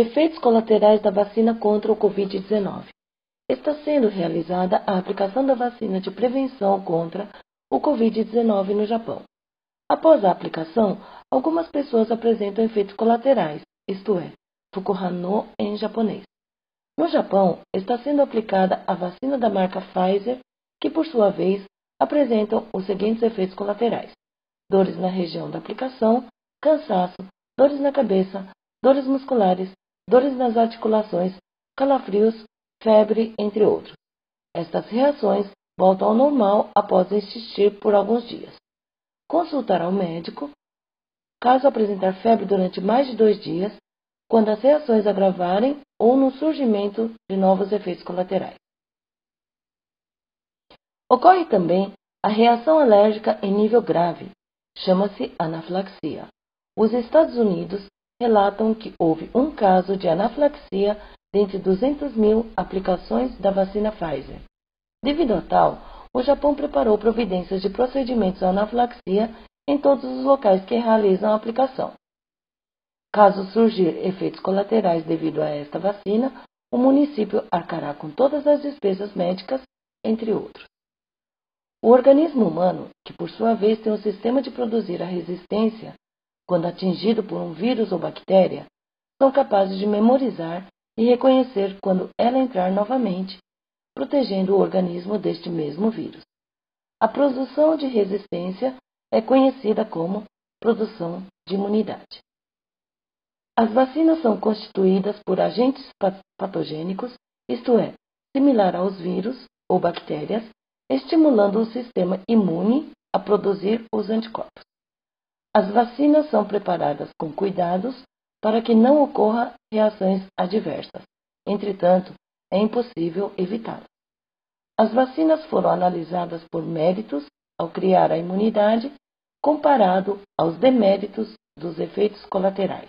Efeitos colaterais da vacina contra o Covid-19. Está sendo realizada a aplicação da vacina de prevenção contra o Covid-19 no Japão. Após a aplicação, algumas pessoas apresentam efeitos colaterais, isto é, Fukuhano em japonês. No Japão, está sendo aplicada a vacina da marca Pfizer, que por sua vez apresentam os seguintes efeitos colaterais: dores na região da aplicação, cansaço, dores na cabeça, dores musculares, dores nas articulações, calafrios, febre, entre outros. Estas reações voltam ao normal após insistir por alguns dias. Consultar ao médico. Caso apresentar febre durante mais de dois dias, quando as reações agravarem ou no surgimento de novos efeitos colaterais. Ocorre também a reação alérgica em nível grave, chama-se anafilaxia. Os Estados Unidos relatam que houve um caso de anafilaxia dentre 200 mil aplicações da vacina Pfizer. Devido a tal, o Japão preparou providências de procedimentos anafilaxia em todos os locais que realizam a aplicação. Caso surgir efeitos colaterais devido a esta vacina, o município arcará com todas as despesas médicas, entre outros. O organismo humano, que por sua vez tem um sistema de produzir a resistência quando atingido por um vírus ou bactéria, são capazes de memorizar e reconhecer quando ela entrar novamente, protegendo o organismo deste mesmo vírus. A produção de resistência é conhecida como produção de imunidade. As vacinas são constituídas por agentes patogênicos, isto é, similar aos vírus ou bactérias, estimulando o sistema imune a produzir os anticorpos. As vacinas são preparadas com cuidados para que não ocorra reações adversas. Entretanto, é impossível evitá-las. As vacinas foram analisadas por méritos ao criar a imunidade, comparado aos deméritos dos efeitos colaterais.